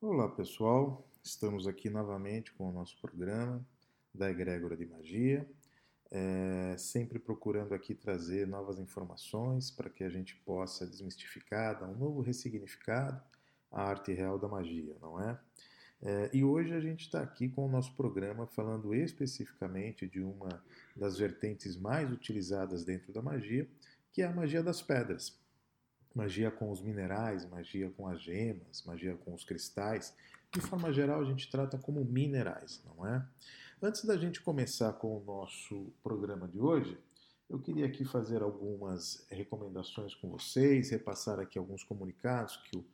Olá pessoal, estamos aqui novamente com o nosso programa da Egrégora de Magia, é, sempre procurando aqui trazer novas informações para que a gente possa desmistificar, dar um novo ressignificado à arte real da magia, não é? é e hoje a gente está aqui com o nosso programa falando especificamente de uma das vertentes mais utilizadas dentro da magia, que é a magia das pedras magia com os minerais, magia com as gemas, magia com os cristais. De forma geral, a gente trata como minerais, não é? Antes da gente começar com o nosso programa de hoje, eu queria aqui fazer algumas recomendações com vocês, repassar aqui alguns comunicados que, o,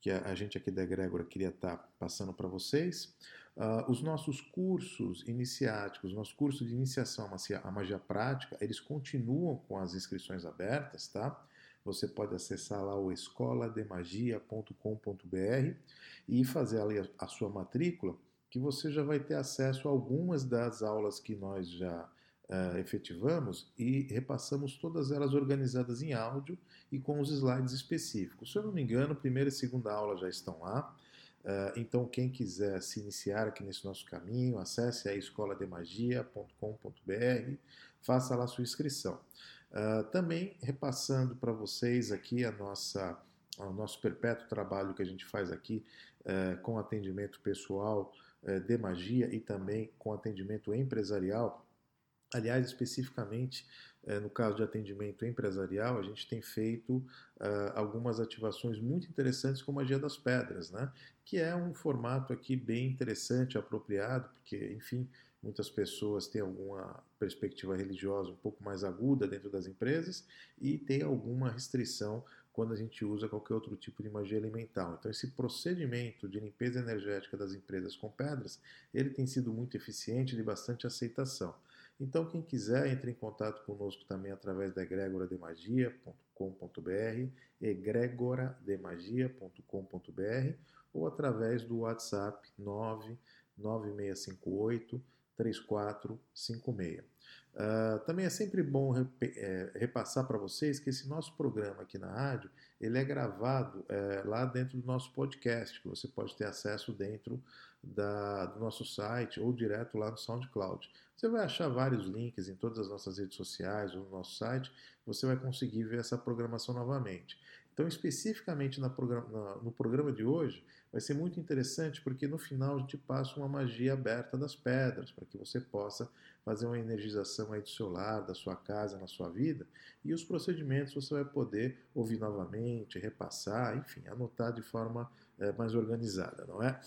que a, gente aqui da Egrégora queria estar tá passando para vocês. Uh, os nossos cursos iniciáticos, nosso curso de iniciação à magia prática, eles continuam com as inscrições abertas, tá? Você pode acessar lá o escolademagia.com.br e fazer ali a, sua matrícula, que você já vai ter acesso a algumas das aulas que nós já uh, efetivamos e repassamos todas elas organizadas em áudio e com os slides específicos. Se eu não me engano, primeira e segunda aula já estão lá. Uh, então, quem quiser se iniciar aqui nesse nosso caminho, acesse a escolademagia.com.br, faça lá sua inscrição. Uh, também repassando para vocês aqui a nossa, o nosso perpétuo trabalho que a gente faz aqui uh, com atendimento pessoal uh, de magia e também com atendimento empresarial. Aliás, especificamente eh, no caso de atendimento empresarial, a gente tem feito algumas ativações muito interessantes com magia das pedras, né? que é um formato aqui bem interessante, apropriado, porque, enfim, Muitas pessoas têm alguma perspectiva religiosa um pouco mais aguda dentro das empresas e tem alguma restrição quando a gente usa qualquer outro tipo de magia elemental. Então esse procedimento de limpeza energética das empresas com pedras, ele tem sido muito eficiente e de bastante aceitação. Então quem quiser entre em contato conosco também através da egregorademagia.com.br, egregorademagia.com.br ou através do WhatsApp 99658 3456. Uh, também é sempre bom é, repassar para vocês que esse nosso programa aqui na rádio ele é gravado é, lá dentro do nosso podcast, que você pode ter acesso dentro da, do nosso site ou direto lá no SoundCloud. Você vai achar vários links em todas as nossas redes sociais ou no nosso site, você vai conseguir ver essa programação novamente. Então, especificamente na programa, no programa de hoje, vai ser muito interessante porque no final a gente passa uma magia aberta das pedras, para que você possa fazer uma energização aí do seu lar, da sua casa, na sua vida, e os procedimentos você vai poder ouvir novamente, repassar, enfim, anotar de forma é, mais organizada, não é?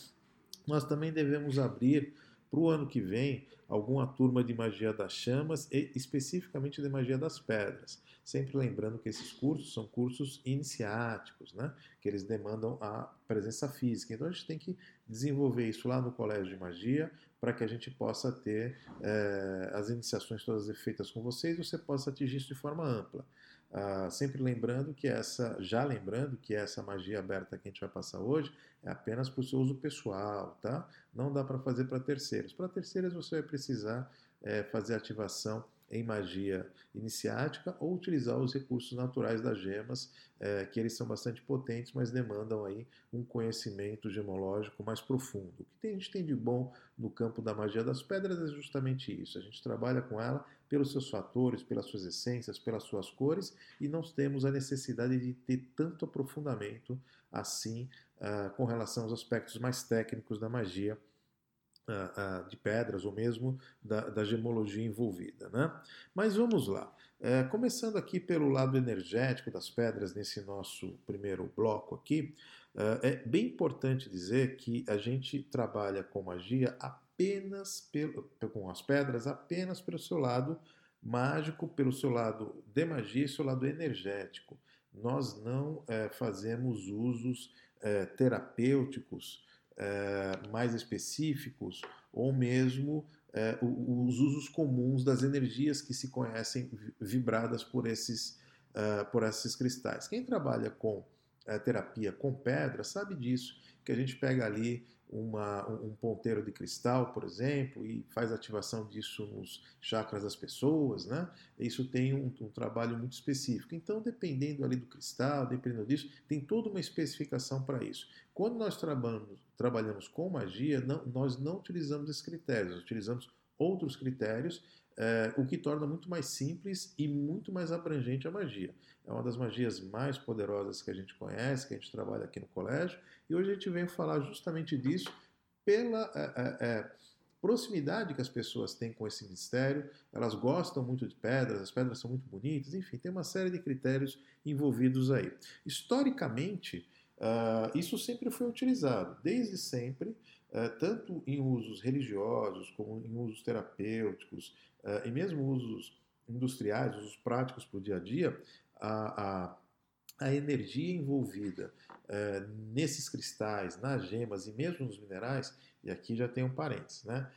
Nós também devemos abrir para o ano que vem alguma turma de magia das chamas e especificamente de magia das pedras. Sempre lembrando que esses cursos são cursos iniciáticos, né? que eles demandam a presença física. Então a gente tem que desenvolver isso lá no Colégio de Magia para que a gente possa ter é, as iniciações todas feitas com vocês e você possa atingir isso de forma ampla. Ah, sempre lembrando que essa, já lembrando que essa magia aberta que a gente vai passar hoje é apenas para o seu uso pessoal, tá? Não dá para fazer para terceiros. Para terceiros você vai precisar é, fazer ativação em magia iniciática ou utilizar os recursos naturais das gemas, é, que eles são bastante potentes, mas demandam aí um conhecimento gemológico mais profundo. O que a gente tem de bom no campo da magia das pedras é justamente isso. A gente trabalha com ela pelos seus fatores, pelas suas essências, pelas suas cores, e não temos a necessidade de ter tanto aprofundamento assim uh, com relação aos aspectos mais técnicos da magia uh, uh, de pedras ou mesmo da, da, gemologia envolvida. Né? Mas vamos lá. É, começando aqui pelo lado energético das pedras nesse nosso primeiro bloco aqui, é bem importante dizer que a gente trabalha com magia apenas pelo, com as pedras apenas pelo seu lado mágico, pelo seu lado de magia e seu lado energético. Nós não é, fazemos usos é, terapêuticos é, mais específicos ou mesmo os usos comuns das energias que se conhecem vibradas por esses, por esses cristais. Quem trabalha com terapia com pedra sabe disso, que a gente pega ali uma, um ponteiro de cristal, por exemplo, e faz ativação disso nos chakras das pessoas, né? Isso tem um, um, trabalho muito específico. Então, dependendo ali do cristal, dependendo disso, tem toda uma especificação para isso. Quando nós trabalhamos, trabalhamos com magia, não, nós não utilizamos esses critérios, utilizamos outros critérios, é, o que torna muito mais simples e muito mais abrangente a magia. É uma das magias mais poderosas que a gente conhece, que a gente trabalha aqui no colégio, e hoje a gente vem falar justamente disso pela é, é, é, proximidade que as pessoas têm com esse mistério. Elas gostam muito de pedras, as pedras são muito bonitas, enfim, tem uma série de critérios envolvidos aí. Historicamente, uh, isso sempre foi utilizado, desde sempre, tanto em usos religiosos como em usos terapêuticos, uh, e mesmo usos industriais, usos práticos para o dia a dia, a, a, energia envolvida é, nesses cristais, nas gemas e mesmo nos minerais, e aqui já tem um parênteses, né?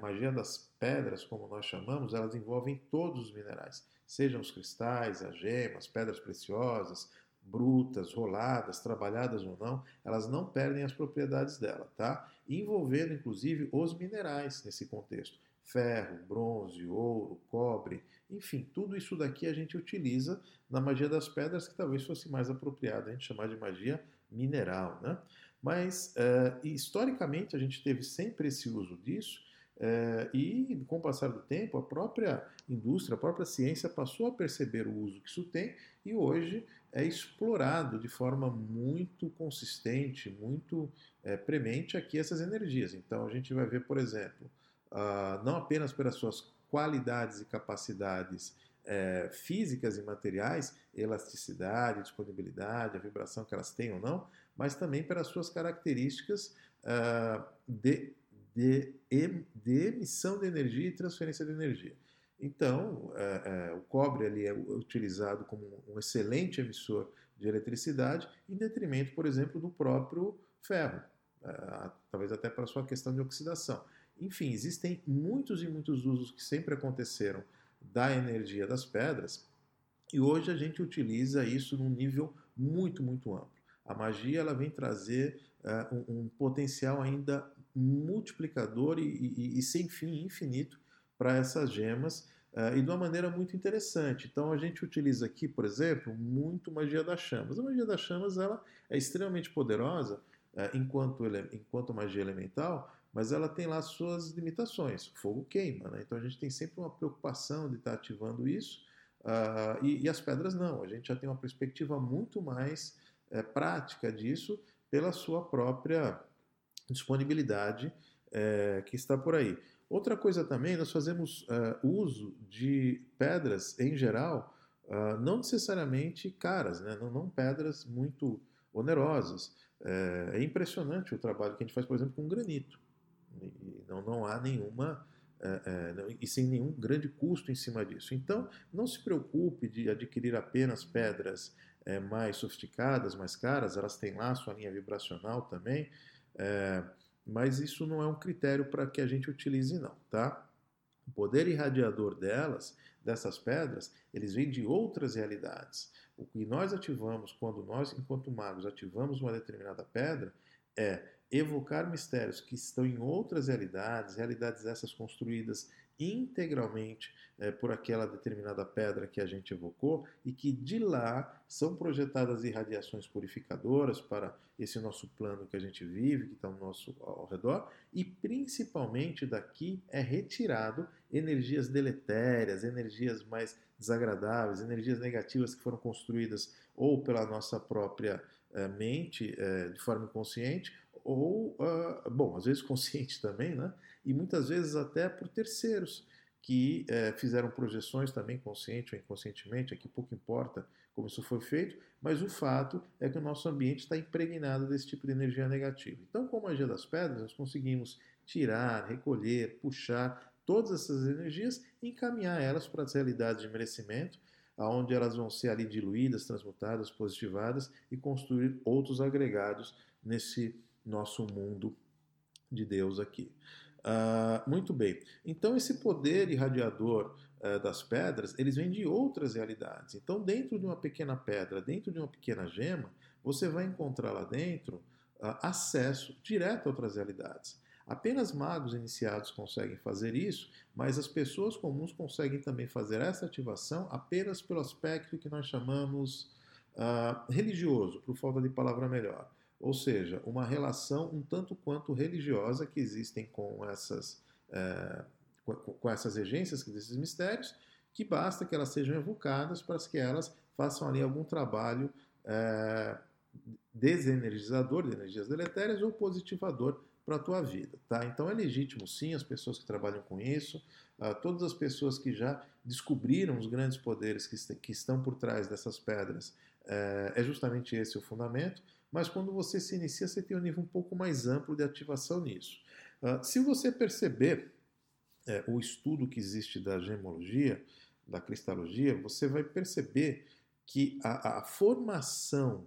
Magia das pedras, como nós chamamos, elas envolvem todos os minerais, sejam os cristais, as gemas, pedras preciosas, brutas, roladas, trabalhadas ou não, elas não perdem as propriedades dela, tá? Envolvendo inclusive os minerais nesse contexto ferro, bronze, ouro, cobre, enfim, tudo isso daqui a gente utiliza na magia das pedras, que talvez fosse mais apropriado a gente chamar de magia mineral, né? Mas, uh, historicamente, a gente teve sempre esse uso disso, uh, e com o passar do tempo, a própria indústria, a própria ciência passou a perceber o uso que isso tem, e hoje é explorado de forma muito consistente, muito uh, premente aqui essas energias. Então, a gente vai ver, por exemplo, uh, não apenas pelas suas qualidades e capacidades é, físicas e materiais, elasticidade, disponibilidade, a vibração que elas têm ou não, mas também pelas suas características uh, de, de, de, emissão de energia e transferência de energia. Então, é, é, o cobre ali é utilizado como um excelente emissor de eletricidade, em detrimento, por exemplo, do próprio ferro, uh, talvez até para sua questão de oxidação. Enfim, existem muitos e muitos usos que sempre aconteceram da energia das pedras e hoje a gente utiliza isso num nível muito, muito amplo. A magia ela vem trazer uh, um, um, potencial ainda multiplicador e, e, e sem fim infinito para essas gemas uh, e de uma maneira muito interessante. Então a gente utiliza aqui, por exemplo, muito magia das chamas. A magia das chamas ela é extremamente poderosa uh, enquanto, enquanto magia elemental, mas ela tem lá suas limitações. O fogo queima, né? então a gente tem sempre uma preocupação de estar ativando isso. Uh, e, e, as pedras não, a gente já tem uma perspectiva muito mais é, prática disso pela sua própria disponibilidade que está por aí. Outra coisa também, nós fazemos uh, uso de pedras em geral, uh, não necessariamente caras, né? não, não pedras muito onerosas. É, é impressionante o trabalho que a gente faz, por exemplo, com granito. E não, não há nenhuma. Não, e sem nenhum grande custo em cima disso. Então, não se preocupe de adquirir apenas pedras mais sofisticadas, mais caras, elas têm lá sua linha vibracional também, é, mas isso não é um critério para que a gente utilize, não, tá? O poder irradiador delas, dessas pedras, eles vêm de outras realidades. O que nós ativamos quando nós, enquanto magos, ativamos uma determinada pedra é evocar mistérios que estão em outras realidades, realidades essas construídas integralmente é, por aquela determinada pedra que a gente evocou e que de lá são projetadas irradiações purificadoras para esse nosso plano que a gente vive, que está no nosso ao redor, e principalmente daqui é retirado energias deletérias, energias mais desagradáveis, energias negativas que foram construídas ou pela nossa própria é, mente é, de forma inconsciente ou, uh, bom, às vezes consciente também, né? E muitas vezes até por terceiros que uh, fizeram projeções também consciente ou inconscientemente, aqui pouco importa como isso foi feito, mas o fato é que o nosso ambiente está impregnado desse tipo de energia negativa. Então, com a magia das pedras, nós conseguimos tirar, recolher, puxar todas essas energias e encaminhar elas para as realidades de merecimento, aonde elas vão ser ali diluídas, transmutadas, positivadas e construir outros agregados nesse nosso mundo de Deus aqui. Uh, muito bem. Então, esse poder irradiador uh, das pedras, eles vêm de outras realidades. Então, dentro de uma pequena pedra, dentro de uma pequena gema, você vai encontrar lá dentro uh, acesso direto a outras realidades. Apenas magos iniciados conseguem fazer isso, mas as pessoas comuns conseguem também fazer essa ativação apenas pelo aspecto que nós chamamos uh, religioso, por falta de palavra melhor. Ou seja, uma relação um tanto quanto religiosa que existem com essas, uh, com, essas regências desses mistérios, que basta que elas sejam evocadas para que elas façam ali algum trabalho uh, desenergizador de energias deletérias ou positivador para a tua vida, tá? Então é legítimo sim as pessoas que trabalham com isso, uh, todas as pessoas que já descobriram os grandes poderes que, que estão por trás dessas pedras, uh, é justamente esse o fundamento, mas quando você se inicia, você tem um nível um pouco mais amplo de ativação nisso. Uh, se você perceber é, o estudo que existe da gemologia, da cristalogia, você vai perceber que a, a formação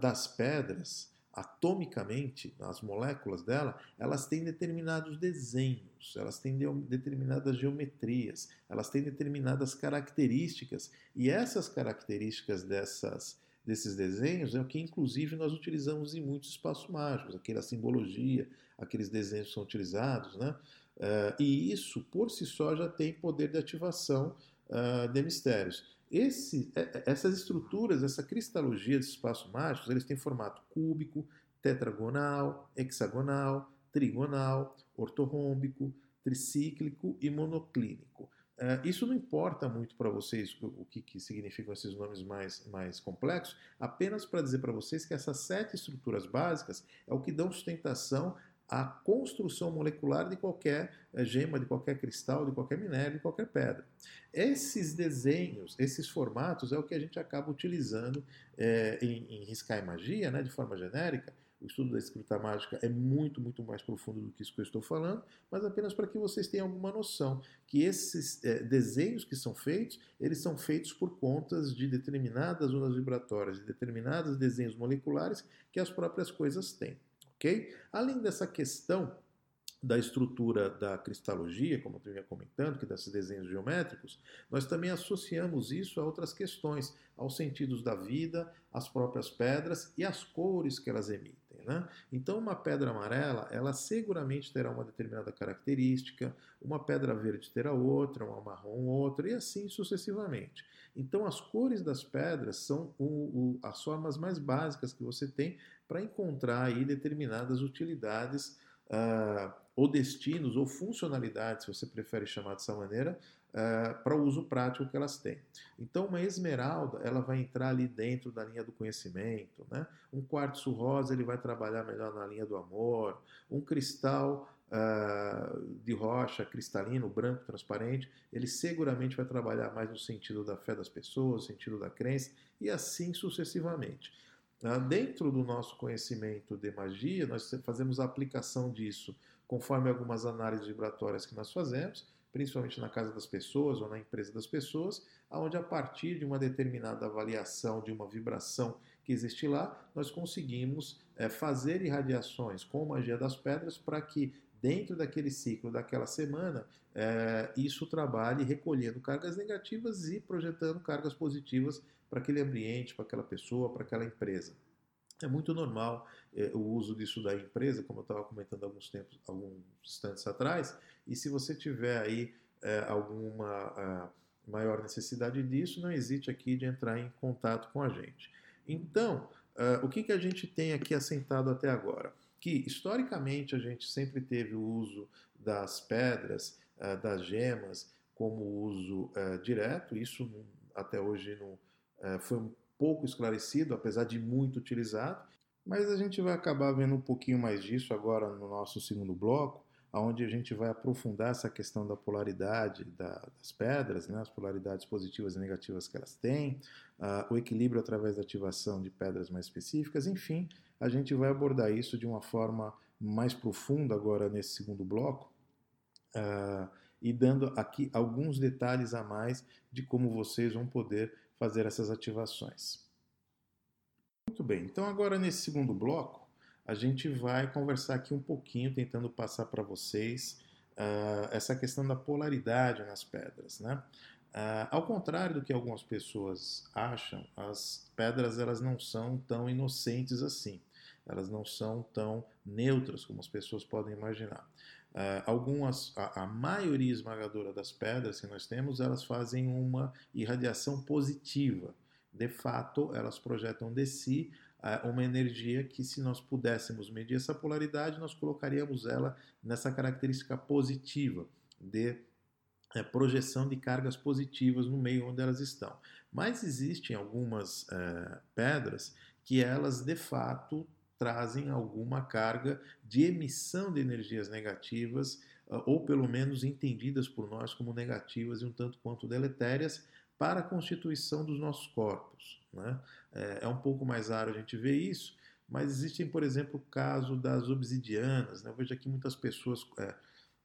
das pedras atomicamente, as moléculas dela, elas têm determinados desenhos, elas têm determinadas geometrias, elas têm determinadas características, e essas características dessas, desses desenhos é o que, inclusive, nós utilizamos em muitos espaços mágicos, aquela simbologia, aqueles desenhos que são utilizados, né? Uh, e isso, por si só, já tem poder de ativação uh, de mistérios. Esse, é, essas estruturas, essa cristalogia de espaços mágicos, eles têm formato cúbico, tetragonal, hexagonal, trigonal, ortorrômbico, tricíclico e monoclínico. Uh, isso não importa muito para vocês o que, que, significam esses nomes mais, mais complexos, apenas para dizer para vocês que essas sete estruturas básicas é o que dão sustentação a construção molecular de qualquer eh, gema, de qualquer cristal, de qualquer minério, de qualquer pedra. Esses desenhos, esses formatos é o que a gente acaba utilizando é, em, em riscar e magia, né, de forma genérica. O estudo da escrita mágica é muito, muito mais profundo do que isso que eu estou falando, mas apenas para que vocês tenham alguma noção que esses é, desenhos que são feitos, eles são feitos por contas de determinadas ondas vibratórias, de determinados desenhos moleculares que as próprias coisas têm ok? Além dessa questão da estrutura da cristalogia, como eu vinha comentando, que desses desenhos geométricos, nós também associamos isso a outras questões, aos sentidos da vida, às próprias pedras e às cores que elas emitem. Né? Então, uma pedra amarela, ela seguramente terá uma determinada característica, uma pedra verde terá outra, uma marrom outra, e assim sucessivamente. Então, as cores das pedras são o, o, as formas mais básicas que você tem para encontrar aí determinadas utilidades uh, ou destinos ou funcionalidades, se você prefere chamar dessa maneira, uh, para o uso prático que elas têm. Então, uma esmeralda ela vai entrar ali dentro da linha do conhecimento, né? Um quartzo rosa ele vai trabalhar melhor na linha do amor, um cristal Uh, de rocha, cristalino, branco, transparente, ele seguramente vai trabalhar mais no sentido da fé das pessoas, no sentido da crença e assim sucessivamente. Ah, dentro do nosso conhecimento de magia, nós fazemos a aplicação disso conforme algumas análises vibratórias que nós fazemos, principalmente na casa das pessoas ou na empresa das pessoas, onde a partir de uma determinada avaliação de uma vibração que existe lá, nós conseguimos é, fazer irradiações com magia das pedras para que dentro daquele ciclo daquela semana, é, isso trabalhe recolhendo cargas negativas e projetando cargas positivas para aquele ambiente, para aquela pessoa, para aquela empresa. É muito normal é, o uso disso da empresa, como eu estava comentando alguns tempos, alguns instantes atrás, e se você tiver aí é, alguma maior necessidade disso, não hesite aqui de entrar em contato com a gente. Então, o que, que a gente tem aqui assentado até agora? Que historicamente a gente sempre teve o uso das pedras, das gemas, como uso direto, isso até hoje não é, foi um pouco esclarecido, apesar de muito utilizado, mas a gente vai acabar vendo um pouquinho mais disso agora no nosso segundo bloco, onde a gente vai aprofundar essa questão da polaridade da, das pedras, né, as polaridades positivas e negativas que elas têm, uh, o equilíbrio através da ativação de pedras mais específicas, enfim, a gente vai abordar isso de uma forma mais profunda agora nesse segundo bloco. Uh, e dando aqui alguns detalhes a mais de como vocês vão poder fazer essas ativações. Muito bem, então agora nesse segundo bloco, a gente vai conversar aqui um pouquinho, tentando passar para vocês uh, essa questão da polaridade nas pedras. Né? Uh, ao contrário do que algumas pessoas acham, as pedras elas não são tão inocentes assim. Elas não são tão neutras como as pessoas podem imaginar. Uh, algumas, a, a, maioria esmagadora das pedras que nós temos, elas fazem uma irradiação positiva. De fato, elas projetam de si uh, uma energia que, se nós pudéssemos medir essa polaridade, nós colocaríamos ela nessa característica positiva de é, projeção de cargas positivas no meio onde elas estão. Mas existem algumas é, pedras que elas de fato trazem alguma carga de emissão de energias negativas, ah, ou pelo menos entendidas por nós como negativas e um tanto quanto deletérias para a constituição dos nossos corpos. Né? É, é um pouco mais raro a gente ver isso, mas existem, por exemplo, o caso das obsidianas. Né? Eu vejo aqui muitas pessoas é,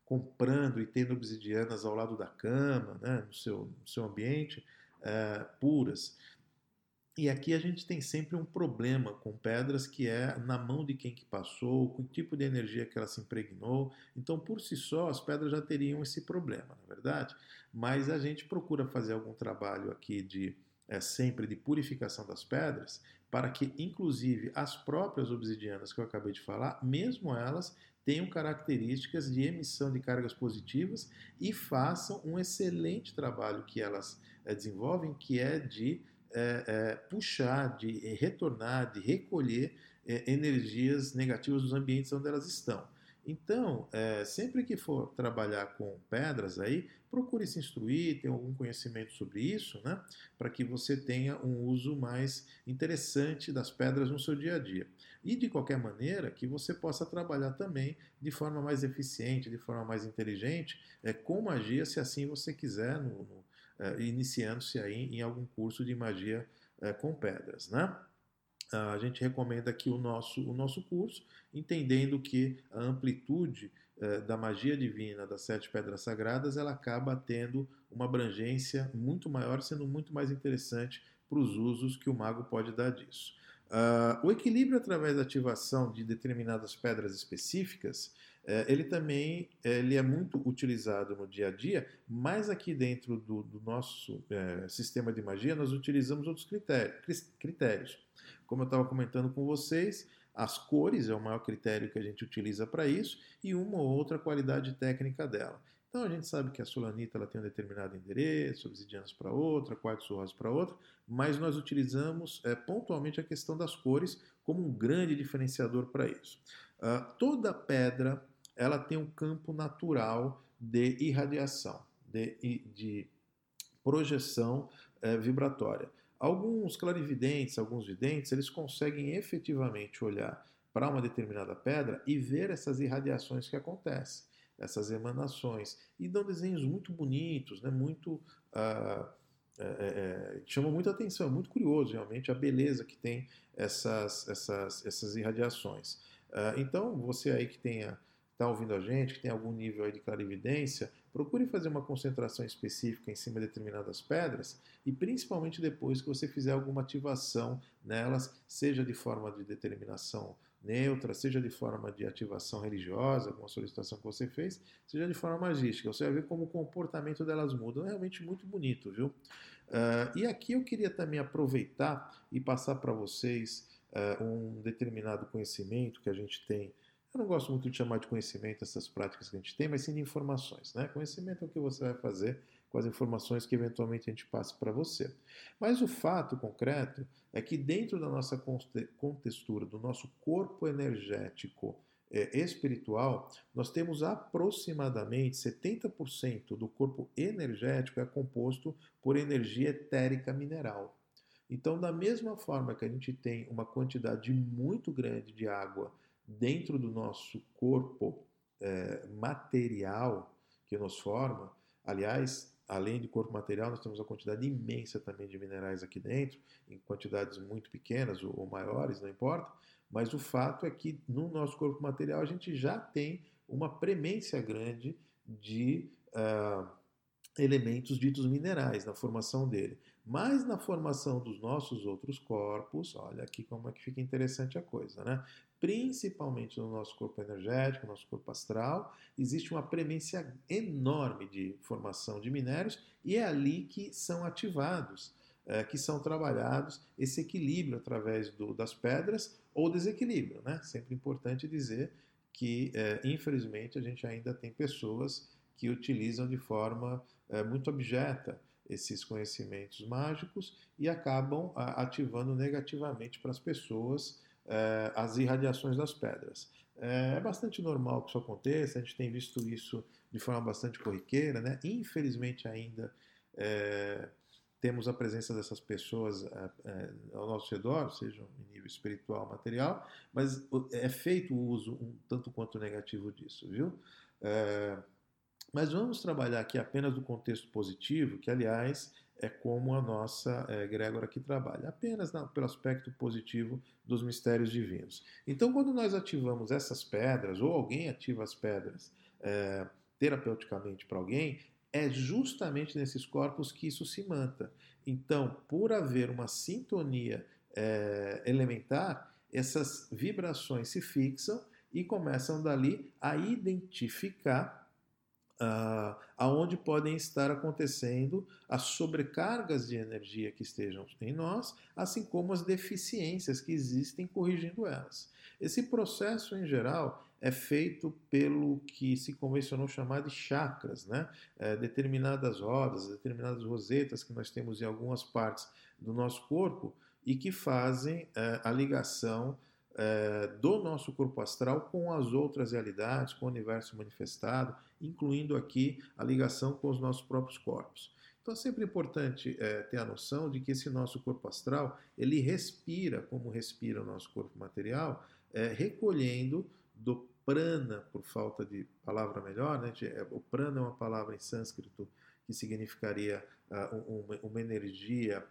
comprando e tendo obsidianas ao lado da cama, né, no, seu, no seu ambiente, é, puras. E aqui a gente tem sempre um problema com pedras que é na mão de quem que passou, com o tipo de energia que ela se impregnou. Então, por si só, as pedras já teriam esse problema, na é verdade. Mas a gente procura fazer algum trabalho aqui de é, sempre de purificação das pedras, para que, inclusive, as próprias obsidianas que eu acabei de falar, mesmo elas tenham características de emissão de cargas positivas e façam um excelente trabalho que elas é, desenvolvem, que é de é, é, puxar, de retornar, de recolher energias negativas dos ambientes onde elas estão. Então, é, sempre que for trabalhar com pedras aí, procure se instruir, ter algum conhecimento sobre isso, né? Para que você tenha um uso mais interessante das pedras no seu dia a dia. E de qualquer maneira, que você possa trabalhar também de forma mais eficiente, de forma mais inteligente, é, com magia, se assim você quiser, no, no, é, iniciando-se aí em algum curso de magia é, com pedras, né? a gente recomenda aqui o nosso, o nosso curso, entendendo que a amplitude eh, da magia divina das sete pedras sagradas ela acaba tendo uma abrangência muito maior, sendo muito mais interessante para os usos que o mago pode dar disso. Uh, o equilíbrio através da ativação de determinadas pedras específicas, eh, ele também ele é muito utilizado no dia a dia, mas aqui dentro do, do nosso eh, sistema de magia nós utilizamos outros critérios. critérios. Como eu estava comentando com vocês, as cores é o maior critério que a gente utiliza para isso e uma ou outra qualidade técnica dela. Então a gente sabe que a solanita ela tem um determinado endereço, obsidianas para outra, quartzo rosa para outra, mas nós utilizamos é, pontualmente a questão das cores como um grande diferenciador para isso. Uh, toda pedra ela tem um campo natural de irradiação, de, de projeção é, vibratória. Alguns clarividentes, alguns videntes, eles conseguem efetivamente olhar para uma determinada pedra e ver essas irradiações que acontecem, essas emanações, e dão desenhos muito bonitos, né, muito uh, é, é, chamam muita atenção, é muito curioso realmente a beleza que tem essas, essas, essas irradiações. Uh, então, você aí que tenha está ouvindo a gente, que tem algum nível de clarividência, procure fazer uma concentração específica em cima de determinadas pedras e principalmente depois que você fizer alguma ativação nelas, seja de forma de determinação neutra, seja de forma de ativação religiosa, alguma solicitação que você fez, seja de forma magística. Você vai ver como o comportamento delas muda. É realmente muito bonito, viu? Uh, e aqui eu queria também aproveitar e passar para vocês uh, um determinado conhecimento que a gente tem eu não gosto muito de chamar de conhecimento essas práticas que a gente tem, mas sim de informações. Né? Conhecimento é o que você vai fazer com as informações que eventualmente a gente passa para você. Mas o fato concreto é que dentro da nossa contextura, do nosso corpo energético é, espiritual, nós temos aproximadamente 70% do corpo energético é composto por energia etérica mineral. Então, da mesma forma que a gente tem uma quantidade muito grande de água dentro do nosso corpo é, material que nos forma, aliás, além de corpo material, nós temos uma quantidade imensa também de minerais aqui dentro, em quantidades muito pequenas ou, ou maiores, não importa, mas o fato é que no nosso corpo material a gente já tem uma premência grande de uh, elementos ditos minerais na formação dele. Mas na formação dos nossos outros corpos, olha aqui como é que fica interessante a coisa, né? Principalmente no nosso corpo energético, nosso corpo astral, existe uma premência enorme de formação de minérios e é ali que são ativados, é, que são trabalhados esse equilíbrio através do, das pedras ou desequilíbrio, né? Sempre importante dizer que, é, infelizmente, a gente ainda tem pessoas que utilizam de forma é, muito abjeta esses conhecimentos mágicos e acabam a, ativando negativamente para as pessoas é, as irradiações das pedras. É, é bastante normal que isso aconteça, a gente tem visto isso de forma bastante corriqueira, né? infelizmente ainda é, temos a presença dessas pessoas ao nosso redor, seja em nível espiritual, material, mas é feito o uso um tanto quanto negativo disso, viu? É, mas vamos trabalhar aqui apenas do contexto positivo, que aliás é como a nossa é, Gregor aqui trabalha, apenas na, pelo aspecto positivo dos mistérios divinos. Então, quando nós ativamos essas pedras, ou alguém ativa as pedras é, terapeuticamente para alguém, é justamente nesses corpos que isso se manta. Então, por haver uma sintonia é, elementar, essas vibrações se fixam e começam dali a identificar Uh, aonde podem estar acontecendo as sobrecargas de energia que estejam em nós, assim como as deficiências que existem corrigindo elas. Esse processo, em geral, é feito pelo que se convencionou chamar de chakras, né? É, determinadas rodas, determinadas rosetas que nós temos em algumas partes do nosso corpo e que fazem é, a ligação é, do nosso corpo astral com as outras realidades, com o universo manifestado, incluindo aqui a ligação com os nossos próprios corpos. Então é sempre importante é, ter a noção de que esse nosso corpo astral ele respira como respira o nosso corpo material, é, recolhendo do prana, por falta de palavra melhor, né? É, o prana é uma palavra em sânscrito que significaria uh, uma, uma, energia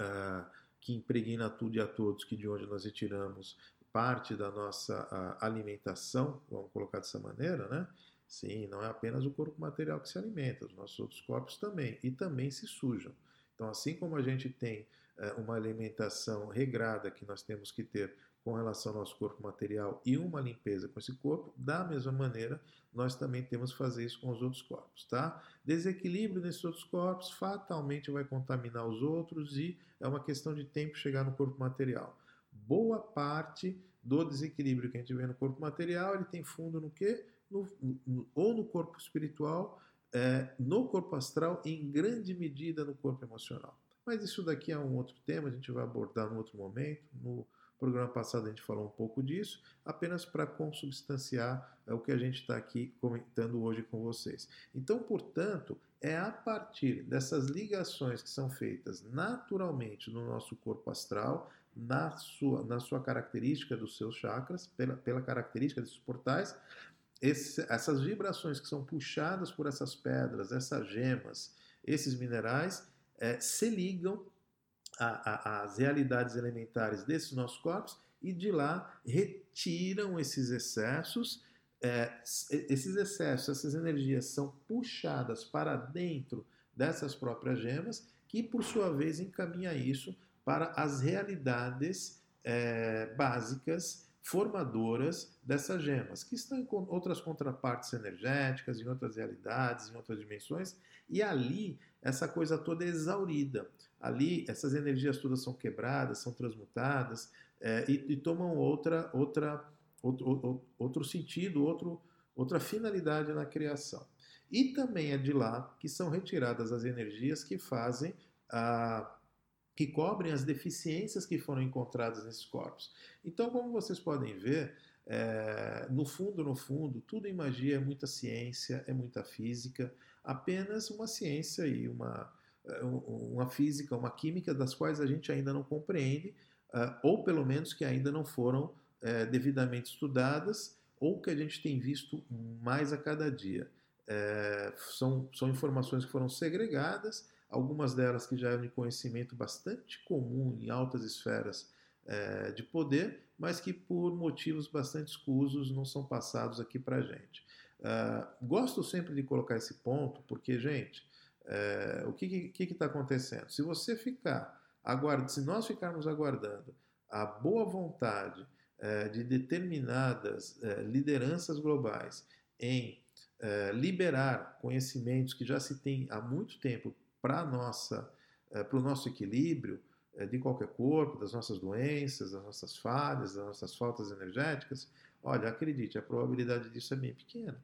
uh, que impregna tudo e a todos, que de onde nós retiramos parte da nossa uh, alimentação, vamos colocar dessa maneira, né? Sim, não é apenas o corpo material que se alimenta, os nossos outros corpos também, e também se sujam. Então, assim como a gente tem uma alimentação regrada que nós temos que ter com relação ao nosso corpo material e uma limpeza com esse corpo, da mesma maneira, nós também temos que fazer isso com os outros corpos, tá? Desequilíbrio nesses outros corpos fatalmente vai contaminar os outros e é uma questão de tempo chegar no corpo material. Boa parte do desequilíbrio que a gente vê no corpo material, ele tem fundo no quê? No, no, ou no corpo espiritual, é, no corpo astral em grande medida no corpo emocional. Mas isso daqui é um outro tema, a gente vai abordar no outro momento, no no programa passado a gente falou um pouco disso, apenas para consubstanciar é, o que a gente está aqui comentando hoje com vocês. Então, portanto, é a partir dessas ligações que são feitas naturalmente no nosso corpo astral, na sua, na sua característica dos seus chakras, pela, pela característica desses portais, esse, essas vibrações que são puxadas por essas pedras, essas gemas, esses minerais, é, se ligam as realidades elementares desses nossos corpos e de lá retiram esses excessos. É, esses excessos, essas energias são puxadas para dentro dessas próprias gemas, que por sua vez encaminha isso para as realidades é, básicas formadoras dessas gemas, que estão em outras contrapartes energéticas, em outras realidades, em outras dimensões, e ali essa coisa toda é exaurida. Ali, essas energias todas são quebradas, são transmutadas é, e, e, tomam outra, outra, outro, outro sentido, outro, outra finalidade na criação. E também é de lá que são retiradas as energias que fazem a que cobrem as deficiências que foram encontradas nesses corpos. Então, como vocês podem ver, é, no fundo, no fundo, tudo em magia é muita ciência, é muita física, apenas uma ciência e uma, eh, uma física, uma química das quais a gente ainda não compreende, uh, ou pelo menos que ainda não foram uh, devidamente estudadas, ou que a gente tem visto mais a cada dia. São, são informações que foram segregadas, algumas delas que já eram de conhecimento bastante comum em altas esferas de poder, mas que por motivos bastante escusos não são passados aqui para a gente. Uh, gosto sempre de colocar esse ponto, porque, gente, É, o que está acontecendo? Se você ficar aguardando, se nós ficarmos aguardando a boa vontade é, de determinadas é, lideranças globais em é, liberar conhecimentos que já se tem há muito tempo para nossa para o nosso equilíbrio de qualquer corpo, das nossas doenças, das nossas falhas, das nossas faltas energéticas, olha, acredite, a probabilidade disso é bem pequena.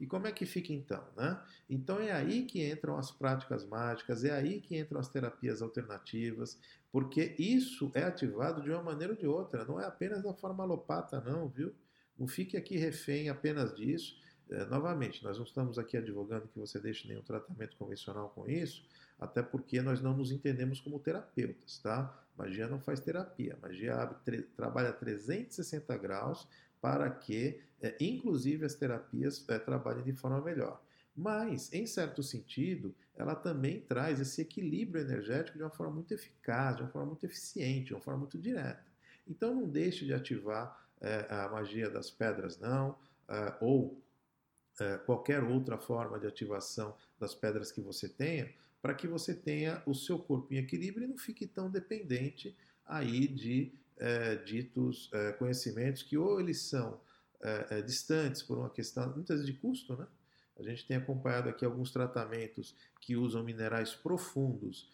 E como é que fica então? Né? Então é aí que entram as práticas mágicas, é aí que entram as terapias alternativas, porque isso é ativado de uma maneira ou de outra, não é apenas da forma alopata, não, viu? Não fique aqui refém apenas disso. É, novamente, nós não estamos aqui advogando que você deixe nenhum tratamento convencional com isso, até porque nós não nos entendemos como terapeutas, tá? Magia não faz terapia, magia trabalha 360 graus para que, é, inclusive, as terapias é, trabalhem de forma melhor. Mas, em certo sentido, ela também traz esse equilíbrio energético de uma forma muito eficaz, de uma forma muito eficiente, de uma forma muito direta. Então, não deixe de ativar é, a magia das pedras, não, é, ou qualquer outra forma de ativação das pedras que você tenha, para que você tenha o seu corpo em equilíbrio e não fique tão dependente aí de é, ditos é, conhecimentos que ou eles são é, distantes por uma questão, muitas vezes de custo, né? A gente tem acompanhado aqui alguns tratamentos que usam minerais profundos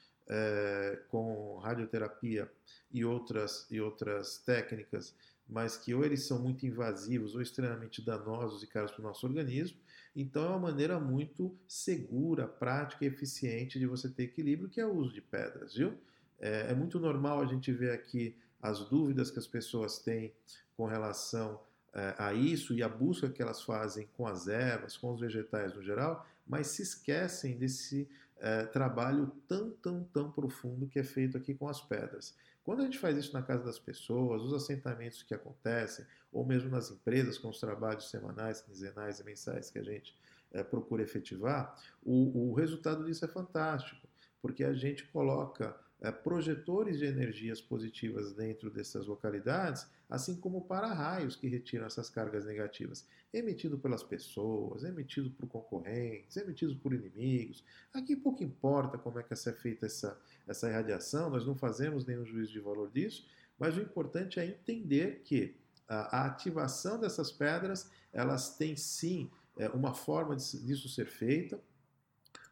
com radioterapia e outras, e outras técnicas, mas que ou eles são muito invasivos ou extremamente danosos e caros para o nosso organismo. Então é uma maneira muito segura, prática e eficiente de você ter equilíbrio, que é o uso de pedras, viu? É, é muito normal a gente ver aqui as dúvidas que as pessoas têm com relação eh, a isso e a busca que elas fazem com as ervas, com os vegetais no geral, mas se esquecem desse é, trabalho tão, tão, tão profundo que é feito aqui com as pedras. Quando a gente faz isso na casa das pessoas, os assentamentos que acontecem, ou mesmo nas empresas, com os trabalhos semanais, quinzenais e mensais que a gente é, procura efetivar, o, o resultado disso é fantástico, porque a gente coloca projetores de energias positivas dentro dessas localidades, assim como para-raios que retiram essas cargas negativas, emitido pelas pessoas, emitido por concorrentes, emitido por inimigos. Aqui pouco importa como é que é feita essa, essa irradiação, nós não fazemos nenhum juízo de valor disso, mas o importante é entender que a, ativação dessas pedras, elas têm sim é, uma forma disso ser feita.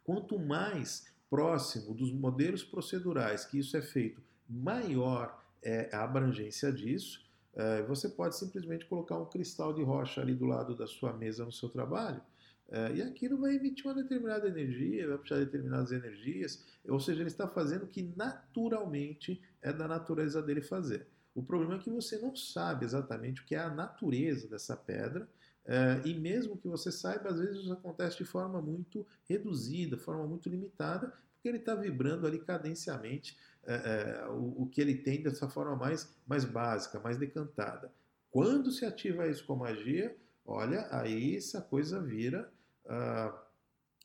Quanto mais próximo dos modelos procedurais que isso é feito, maior é a abrangência disso. É, você pode simplesmente colocar um cristal de rocha ali do lado da sua mesa no seu trabalho. É, e aquilo vai emitir uma determinada energia, vai puxar determinadas energias, ou seja, ele está fazendo o que naturalmente é da natureza dele fazer. O problema é que você não sabe exatamente o que é a natureza dessa pedra, é, e mesmo que você saiba, às vezes isso acontece de forma muito reduzida, forma muito limitada, porque ele está vibrando ali cadenciamente é, é, o, o, que ele tem dessa forma mais, mais básica, mais decantada. Quando se ativa isso com magia, olha, aí essa coisa vira.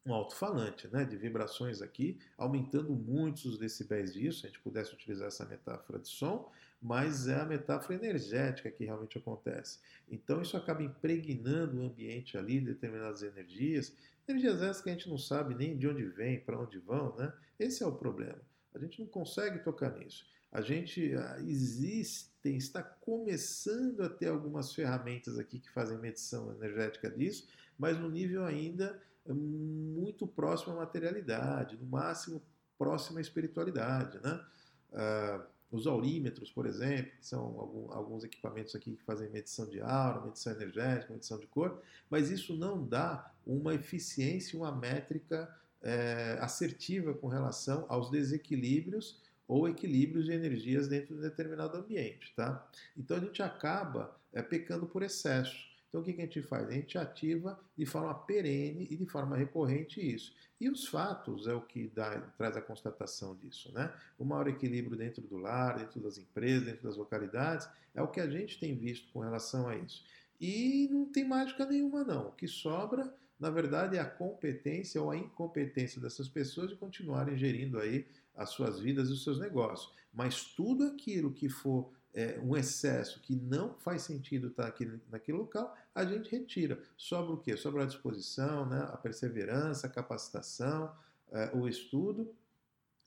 Um alto-falante, né, de vibrações aqui, aumentando muito os decibéis disso, se a gente pudesse utilizar essa metáfora de som, mas é a metáfora energética que realmente acontece. Então isso acaba impregnando o ambiente ali de determinadas energias, energias essas que a gente não sabe nem de onde vem, para onde vão, né? Esse é o problema. A gente não consegue tocar nisso. A gente ah, existem, está começando a ter algumas ferramentas aqui que fazem medição energética disso, mas no nível ainda muito próximo à materialidade, no máximo próximo à espiritualidade. Né? Uh, os aurímetros, por exemplo, são alguns equipamentos aqui que fazem medição de aura, medição energética, medição de cor, mas isso não dá uma eficiência, uma métrica é, assertiva com relação aos desequilíbrios ou equilíbrios de energias dentro de um determinado ambiente. Tá? Então a gente acaba é, pecando por excesso. Então, o que a gente faz? A gente ativa de forma perene e de forma recorrente isso. E os fatos é o que dá, traz a constatação disso. Né? O maior equilíbrio dentro do lar, dentro das empresas, dentro das localidades, é o que a gente tem visto com relação a isso. E não tem mágica nenhuma, não. O que sobra, na verdade, é a competência ou a incompetência dessas pessoas de continuarem gerindo aí as suas vidas e os seus negócios. Mas tudo aquilo que for é, um excesso que não faz sentido estar aqui naquele local, a gente retira. Sobra o quê? Sobra a disposição, né? a perseverança, a capacitação, é, o estudo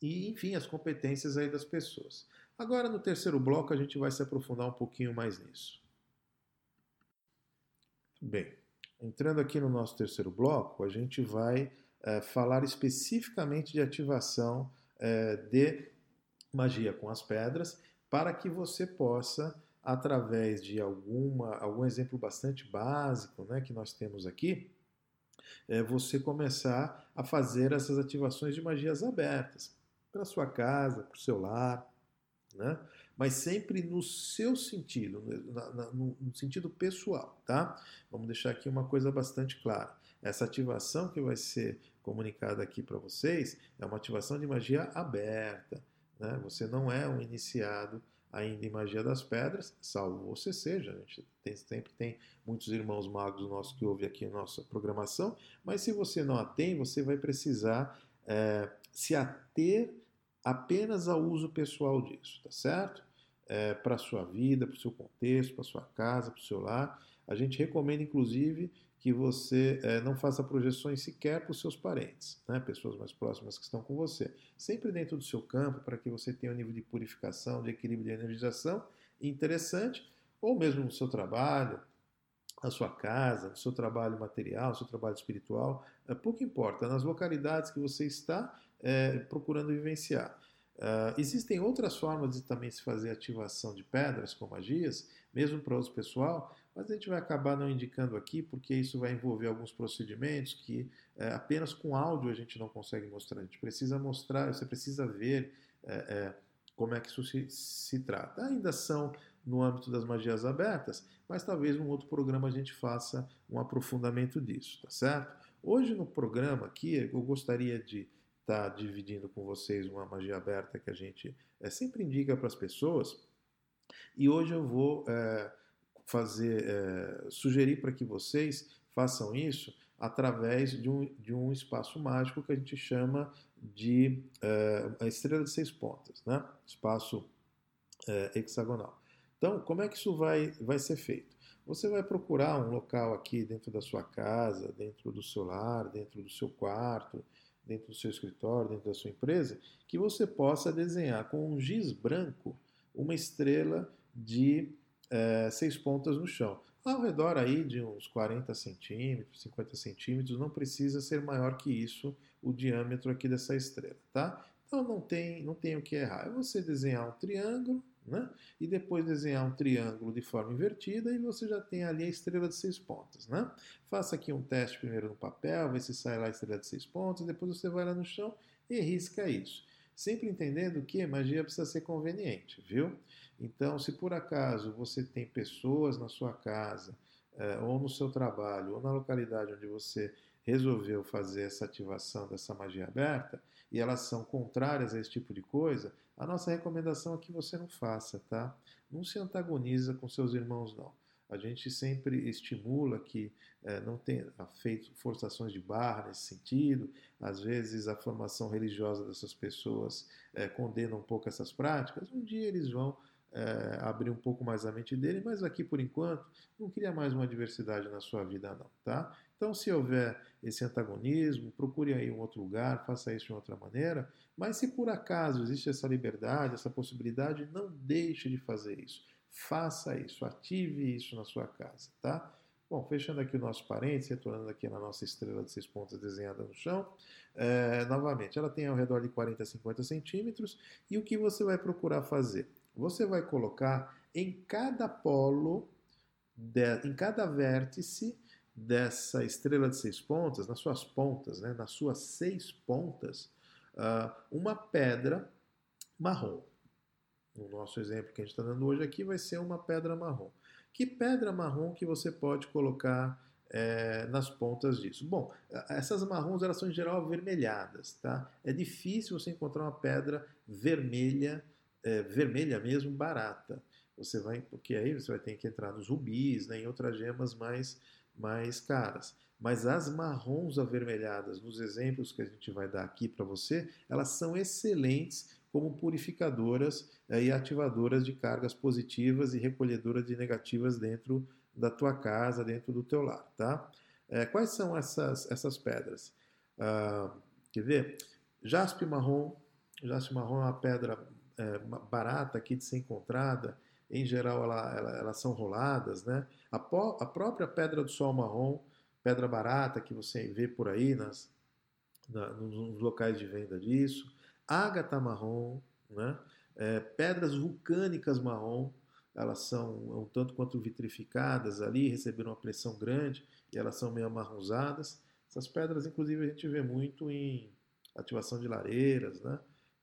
e, enfim, as competências aí das pessoas. Agora, no terceiro bloco, a gente vai se aprofundar um pouquinho mais nisso. Bem, entrando aqui no nosso terceiro bloco, a gente vai é, falar especificamente de ativação é, de magia com as pedras, para que você possa, através de alguma, algum exemplo bastante básico né, que nós temos aqui, é, você começar a fazer essas ativações de magias abertas para sua casa, para o seu lar, né? mas sempre no seu sentido, no, no sentido pessoal, tá? Vamos deixar aqui uma coisa bastante clara. Essa ativação que vai ser comunicada aqui para vocês é uma ativação de magia aberta. Né? Você não é um iniciado ainda em magia das pedras, salvo você seja. A gente tem, sempre tem muitos irmãos magos nossos que ouvem aqui a nossa programação, mas se você não a tem, você vai precisar é, se ater apenas ao uso pessoal disso, tá certo? É, para a sua vida, para o seu contexto, para a sua casa, para o seu lar. A gente recomenda, inclusive, que você é, não faça projeções sequer para os seus parentes, né? pessoas mais próximas que estão com você. Sempre dentro do seu campo, para que você tenha um nível de purificação, de equilíbrio de energização interessante, ou mesmo no seu trabalho, na sua casa, no seu trabalho material, no seu trabalho espiritual, é, pouco importa, nas localidades que você está é, procurando vivenciar. Uh, existem outras formas de também se fazer ativação de pedras com magias, mesmo para uso pessoal, mas a gente vai acabar não indicando aqui, porque isso vai envolver alguns procedimentos que é, apenas com áudio a gente não consegue mostrar. A gente precisa mostrar, você precisa ver é, é, como é que isso se, se trata. Ainda são no âmbito das magias abertas, mas talvez um outro programa a gente faça um aprofundamento disso, tá certo? Hoje no programa aqui eu gostaria de estar tá dividindo com vocês uma magia aberta que a gente é, sempre indica para as pessoas. E hoje eu vou é, fazer, é, sugerir para que vocês façam isso através de um, de um espaço mágico que a gente chama de é, a estrela de seis pontas, né? espaço é, hexagonal. Então, como é que isso vai, vai ser feito? Você vai procurar um local aqui dentro da sua casa, dentro do seu lar, dentro do seu quarto, dentro do seu escritório, dentro da sua empresa, que você possa desenhar com um giz branco uma estrela de é, seis pontas no chão. Ao redor aí de uns 40 centímetros, 50 centímetros, não precisa ser maior que isso o diâmetro aqui dessa estrela, tá? Então não tem, não tem o que errar. É você desenhar um triângulo, né? E depois desenhar um triângulo de forma invertida e você já tem ali a estrela de seis pontas, né? Faça aqui um teste primeiro no papel, vê se sai lá a estrela de seis pontas, depois você vai lá no chão e risca isso. Sempre entendendo que magia precisa ser conveniente, viu? Então, se por acaso você tem pessoas na sua casa, é, ou no seu trabalho, ou na localidade onde você resolveu fazer essa ativação dessa magia aberta, e elas são contrárias a esse tipo de coisa, a nossa recomendação é que você não faça, tá? Não se antagoniza com seus irmãos, não. A gente sempre estimula que é, não tenha feito forçações de barra nesse sentido. Às vezes a formação religiosa dessas pessoas é, condena um pouco essas práticas. Um dia eles vão é, abrir um pouco mais a mente dele, mas aqui por enquanto não cria mais uma diversidade na sua vida não, tá? Então se houver esse antagonismo, procure aí um outro lugar, faça isso de outra maneira, mas se por acaso existe essa liberdade, essa possibilidade, não deixe de fazer isso. Faça isso, ative isso na sua casa, tá? Bom, fechando aqui o nosso parênteses, retornando aqui na nossa estrela de seis pontas desenhada no chão, é, novamente, ela tem ao redor de 40 a 50 centímetros, e o que você vai procurar fazer? Você vai colocar em cada polo, de, em cada vértice dessa estrela de seis pontas, nas suas pontas, né, nas suas seis pontas, uh, uma pedra marrom. O nosso exemplo que a gente está dando hoje aqui vai ser uma pedra marrom. Que pedra marrom que você pode colocar é, nas pontas disso? Bom, essas marrons elas são em geral avermelhadas, tá? É difícil você encontrar uma pedra vermelha, é, vermelha mesmo, barata. Você vai, porque aí você vai ter que entrar nos rubis, né, em outras gemas mais, mais caras. Mas as marrons avermelhadas, nos exemplos que a gente vai dar aqui para você, elas são excelentes como purificadoras é, e ativadoras de cargas positivas e recolhedoras de negativas dentro da tua casa, dentro do teu lar, tá? É, quais são essas, essas pedras? Ah, Quer ver? Jaspe marrom. Jaspe marrom é uma pedra é, barata aqui de ser encontrada. Em geral, ela, ela, elas são roladas, né? A, po, a, própria pedra do sol marrom, pedra barata que você vê por aí nas, na, nos locais de venda disso. Ágata marrom, né? É, pedras vulcânicas marrom, elas são um tanto quanto vitrificadas ali, receberam uma pressão grande e elas são meio amarronzadas. Essas pedras, inclusive, a gente vê muito em ativação de lareiras, né?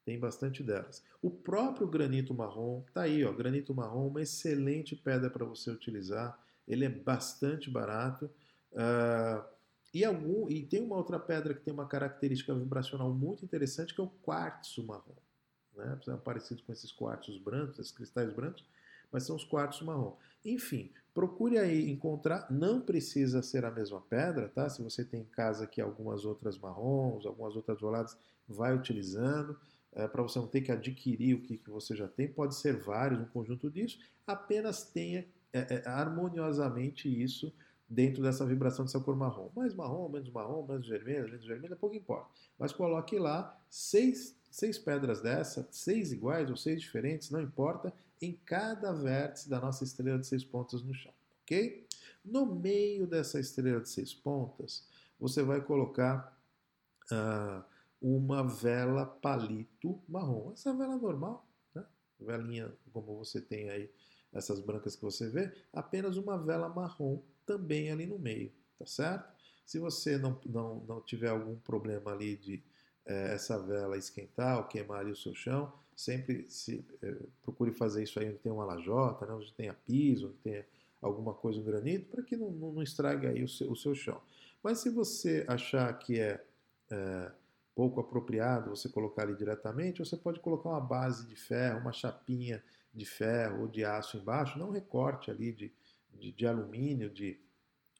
Tem bastante delas. O próprio granito marrom, tá aí, ó, granito marrom, uma excelente pedra para você utilizar. Ele é bastante barato. Uh, e, algum, e tem uma outra pedra que tem uma característica vibracional muito interessante, que é o quartzo marrom. Né? São parecidos com esses quartzos brancos, esses cristais brancos, mas são os quartos marrom. Enfim, procure aí encontrar, não precisa ser a mesma pedra, tá? Se você tem em casa aqui algumas outras marrons, algumas outras roladas, vai utilizando. É, para você não ter que adquirir o que, que você já tem, pode ser vários, um conjunto disso, apenas tenha é, é, harmoniosamente isso dentro dessa vibração dessa cor marrom. Mais marrom, menos marrom, menos vermelho, menos vermelho, pouco importa. Mas coloque lá seis, seis pedras dessa, seis iguais ou seis diferentes, não importa, em cada vértice da nossa estrela de seis pontas no chão, ok? No meio dessa estrela de seis pontas, você vai colocar uh, uma vela palito marrom. Essa vela normal, né? velinha como você tem aí, essas brancas que você vê, apenas uma vela marrom também ali no meio, tá certo? Se você não, não, não tiver algum problema ali de é, essa vela esquentar ou queimar ali o seu chão, sempre se, é, procure fazer isso aí onde tem uma lajota, né, onde tenha piso, onde tenha alguma coisa, um granito, para que não, não, não, estrague aí o seu, o seu, chão. Mas se você achar que é, é, pouco apropriado você colocar ali diretamente, você pode colocar uma base de ferro, uma chapinha de ferro ou de aço embaixo, não recorte ali de, de, de alumínio, de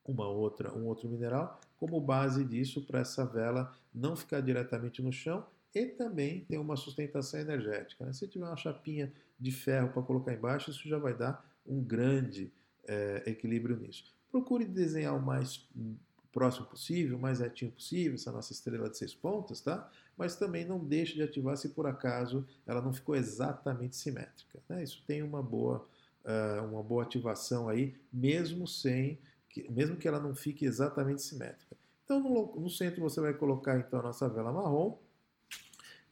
uma outra, um outro mineral, como base disso para essa vela não ficar diretamente no chão e também tem uma sustentação energética. Né? Se tiver uma chapinha de ferro para colocar embaixo, isso já vai dar um grande é, equilíbrio nisso. Procure desenhar o mais próximo possível, mais retinho possível, essa nossa estrela de seis pontas, tá? Mas também não deixe de ativar se por acaso ela não ficou exatamente simétrica. Né? Isso tem uma boa, uh, uma boa ativação aí, mesmo sem, que, mesmo que ela não fique exatamente simétrica. Então no, no centro você vai colocar então a nossa vela marrom,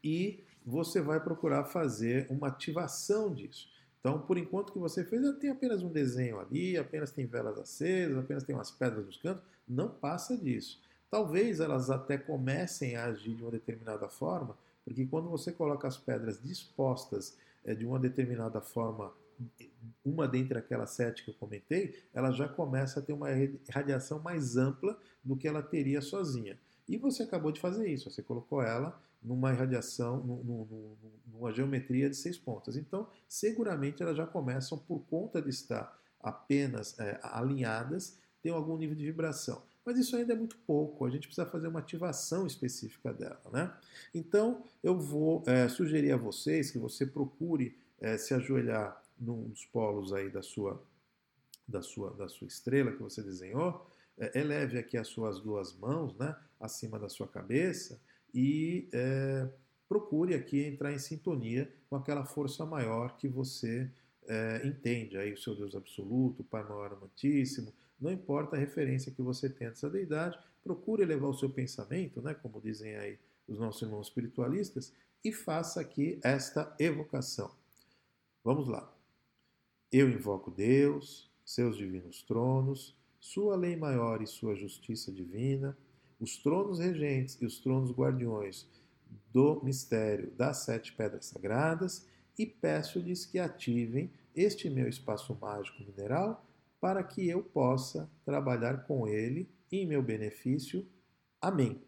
e você vai procurar fazer uma ativação disso. Então, por enquanto que você fez, tem apenas um desenho ali, apenas tem velas acesas, apenas tem umas pedras nos cantos, não passa disso. Talvez elas até comecem a agir de uma determinada forma, porque quando você coloca as pedras dispostas é, de uma determinada forma, uma dentre aquelas sete que eu comentei, ela já começa a ter uma radiação mais ampla do que ela teria sozinha. E você acabou de fazer isso, você colocou ela numa irradiação, numa geometria de seis pontas. Então, seguramente elas já começam, por conta de estar apenas é, alinhadas, tem algum nível de vibração. Mas isso ainda é muito pouco, a gente precisa fazer uma ativação específica dela. Né? Então, eu vou é, sugerir a vocês que você procure é, se ajoelhar num dos polos aí da sua, da sua, da sua estrela que você desenhou, é, eleve aqui as suas duas mãos né, acima da sua cabeça e é, procure aqui entrar em sintonia com aquela força maior que você é, entende, aí o seu Deus absoluto, o Pai maior amantíssimo, não importa a referência que você tenha dessa deidade, procure elevar o seu pensamento, né, como dizem aí os nossos irmãos espiritualistas, e faça aqui esta evocação. Vamos lá. Eu invoco Deus, seus divinos tronos, sua lei maior e sua justiça divina, os tronos regentes e os tronos guardiões do mistério das sete pedras sagradas e peço-lhes que ativem este meu espaço mágico mineral para que eu possa trabalhar com ele em meu benefício. Amém.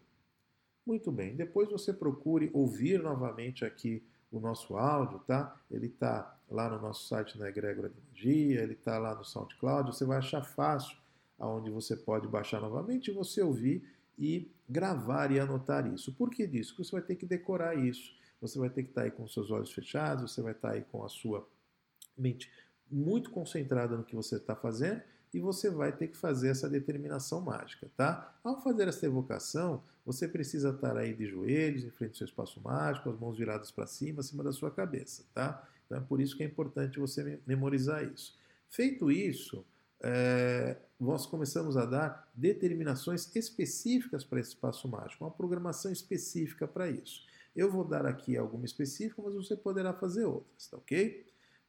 Muito bem, depois você procure ouvir novamente aqui o nosso áudio, tá? Ele está lá no nosso site na Egrégora de Magia, ele está lá no SoundCloud, você vai achar fácil aonde você pode baixar novamente e você ouvir e gravar e anotar isso. Por que disso? Porque você vai ter que decorar isso. Você vai ter que estar aí com seus olhos fechados, você vai estar aí com a sua mente muito concentrada no que você está fazendo e você vai ter que fazer essa determinação mágica, tá? Ao fazer essa evocação, você precisa estar aí de joelhos, em frente ao seu espaço mágico, as mãos viradas para cima, acima da sua cabeça, tá? Então é por isso que é importante você memorizar isso. Feito isso, é, nós começamos a dar determinações específicas para esse espaço mágico, uma programação específica para isso. Eu vou dar aqui alguma específica, mas você poderá fazer outras, tá ok?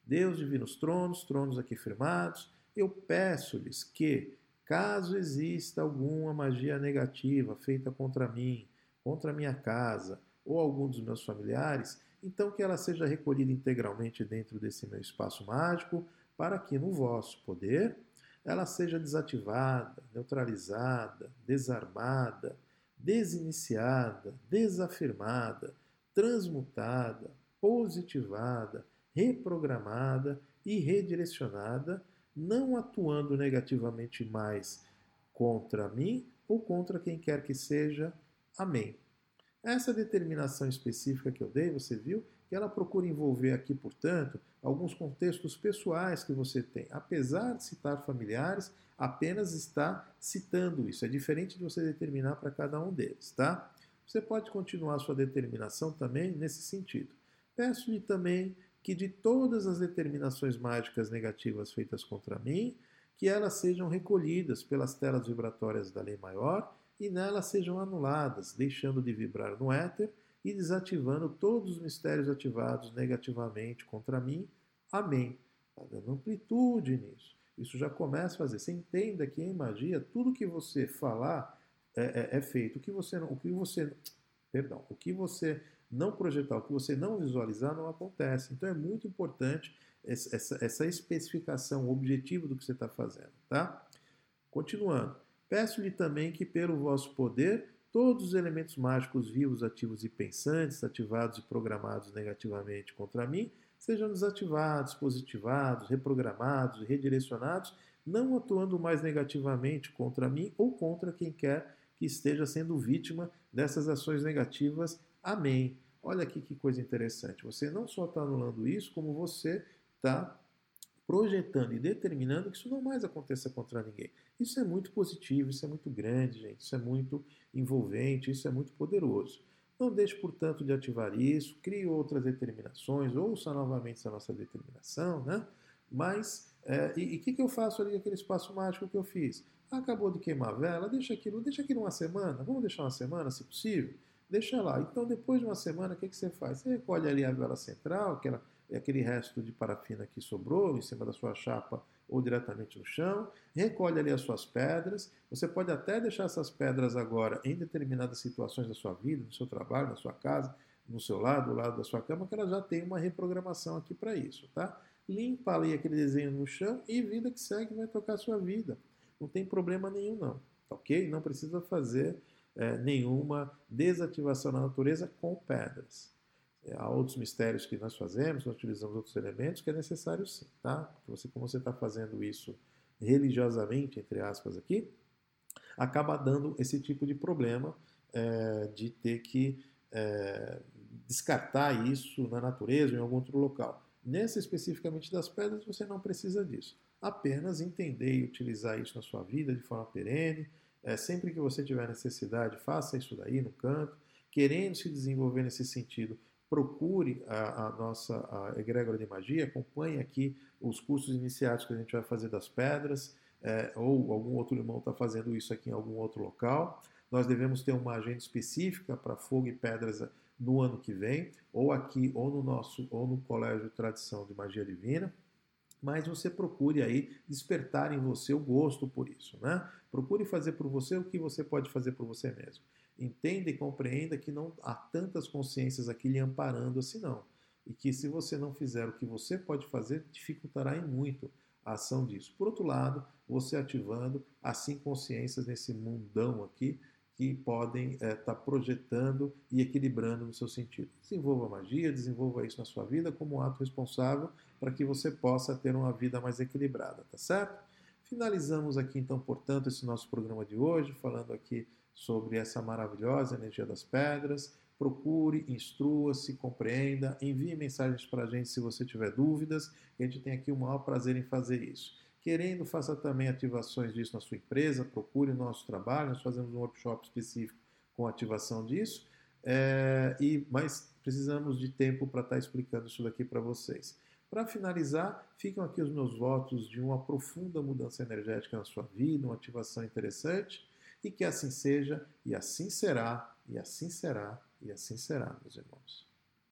Deus, divinos tronos, tronos aqui firmados, eu peço-lhes que, caso exista alguma magia negativa feita contra mim, contra minha casa ou algum dos meus familiares, então que ela seja recolhida integralmente dentro desse meu espaço mágico, para que no vosso poder ela seja desativada, neutralizada, desarmada, desiniciada, desafirmada, transmutada, positivada, reprogramada e redirecionada, não atuando negativamente mais contra mim ou contra quem quer que seja. Amém. Essa determinação específica que eu dei, você viu, que ela procura envolver aqui, portanto, alguns contextos pessoais que você tem. Apesar de citar familiares, apenas está citando isso. É diferente de você determinar para cada um deles, tá? Você pode continuar sua determinação também nesse sentido. Peço-lhe também que de todas as determinações mágicas negativas feitas contra mim, que elas sejam recolhidas pelas telas vibratórias da lei maior e nelas sejam anuladas, deixando de vibrar no éter e desativando todos os mistérios ativados negativamente contra mim. Amém. Está dando amplitude nisso. Isso já começa a fazer. Você entenda que em magia, tudo que você falar é, é, é feito. O que você não, o que você, perdão, o que você não projetar, o que você não visualizar, não acontece. Então é muito importante essa, essa especificação, o objetivo do que você está fazendo, tá? Continuando. Peço-lhe também que, pelo vosso poder, todos os elementos mágicos vivos, ativos e pensantes, ativados e programados negativamente contra mim, sejam desativados, positivados, reprogramados redirecionados, não atuando mais negativamente contra mim ou contra quem quer que esteja sendo vítima dessas ações negativas. Amém. Olha aqui que coisa interessante. Você não só está anulando isso, como você está projetando e determinando que isso não mais aconteça contra ninguém. Isso é muito positivo, isso é muito grande, gente, isso é muito envolvente, isso é muito poderoso. Não deixe, portanto, de ativar isso, crie outras determinações, ouça novamente essa nossa determinação, né? Mas, é, e o que, que eu faço ali naquele espaço mágico que eu fiz? Acabou de queimar a vela, deixa aquilo, deixa aquilo uma semana, vamos deixar uma semana, se possível? Deixa lá. Então, depois de uma semana, o que, que você faz? Você recolhe ali a vela central, aquela aquele resto de parafina que sobrou em cima da sua chapa ou diretamente no chão, recolhe ali as suas pedras. Você pode até deixar essas pedras agora em determinadas situações da sua vida, no seu trabalho, na sua casa, no seu lado, do lado da sua cama, que ela já tem uma reprogramação aqui para isso, tá? Limpa ali aquele desenho no chão e vida que segue vai tocar a sua vida. Não tem problema nenhum não, ok? Não precisa fazer é, nenhuma desativação na natureza com pedras. É, há outros mistérios que nós fazemos, nós utilizamos outros elementos que é necessário sim, tá? Porque você, como você está fazendo isso religiosamente, entre aspas, aqui, acaba dando esse tipo de problema é, de ter que é, descartar isso na natureza ou em algum outro local. Nessa especificamente das pedras, você não precisa disso. Apenas entender e utilizar isso na sua vida de forma perene. É, sempre que você tiver necessidade, faça isso daí no canto, querendo se desenvolver nesse sentido procure a, a nossa a egrégora de magia, acompanhe aqui os cursos iniciados que a gente vai fazer das pedras, é, ou algum outro irmão está fazendo isso aqui em algum outro local. Nós devemos ter uma agenda específica para fogo e pedras no ano que vem, ou aqui, ou no nosso, ou no Colégio Tradição de Magia Divina. Mas você procure aí despertar em você o gosto por isso, né? Procure fazer por você o que você pode fazer por você mesmo. Entenda e compreenda que não há tantas consciências aqui lhe amparando assim não. E que se você não fizer o que você pode fazer, dificultará em muito a ação disso. Por outro lado, você ativando assim consciências nesse mundão aqui que podem estar é, tá projetando e equilibrando no seu sentido. Desenvolva magia, desenvolva isso na sua vida como um ato responsável para que você possa ter uma vida mais equilibrada, tá certo? Finalizamos aqui então, portanto, esse nosso programa de hoje, falando aqui sobre essa maravilhosa energia das pedras. Procure, instrua-se, compreenda, envie mensagens para a gente se você tiver dúvidas, a gente tem aqui o maior prazer em fazer isso. Querendo, faça também ativações disso na sua empresa, procure o nosso trabalho, nós fazemos um workshop específico com ativação disso, é, e mas precisamos de tempo para estar tá explicando isso daqui para vocês. Para finalizar, ficam aqui os meus votos de uma profunda mudança energética na sua vida, uma ativação interessante, e que assim seja, e assim será, e assim será, e assim será, meus irmãos.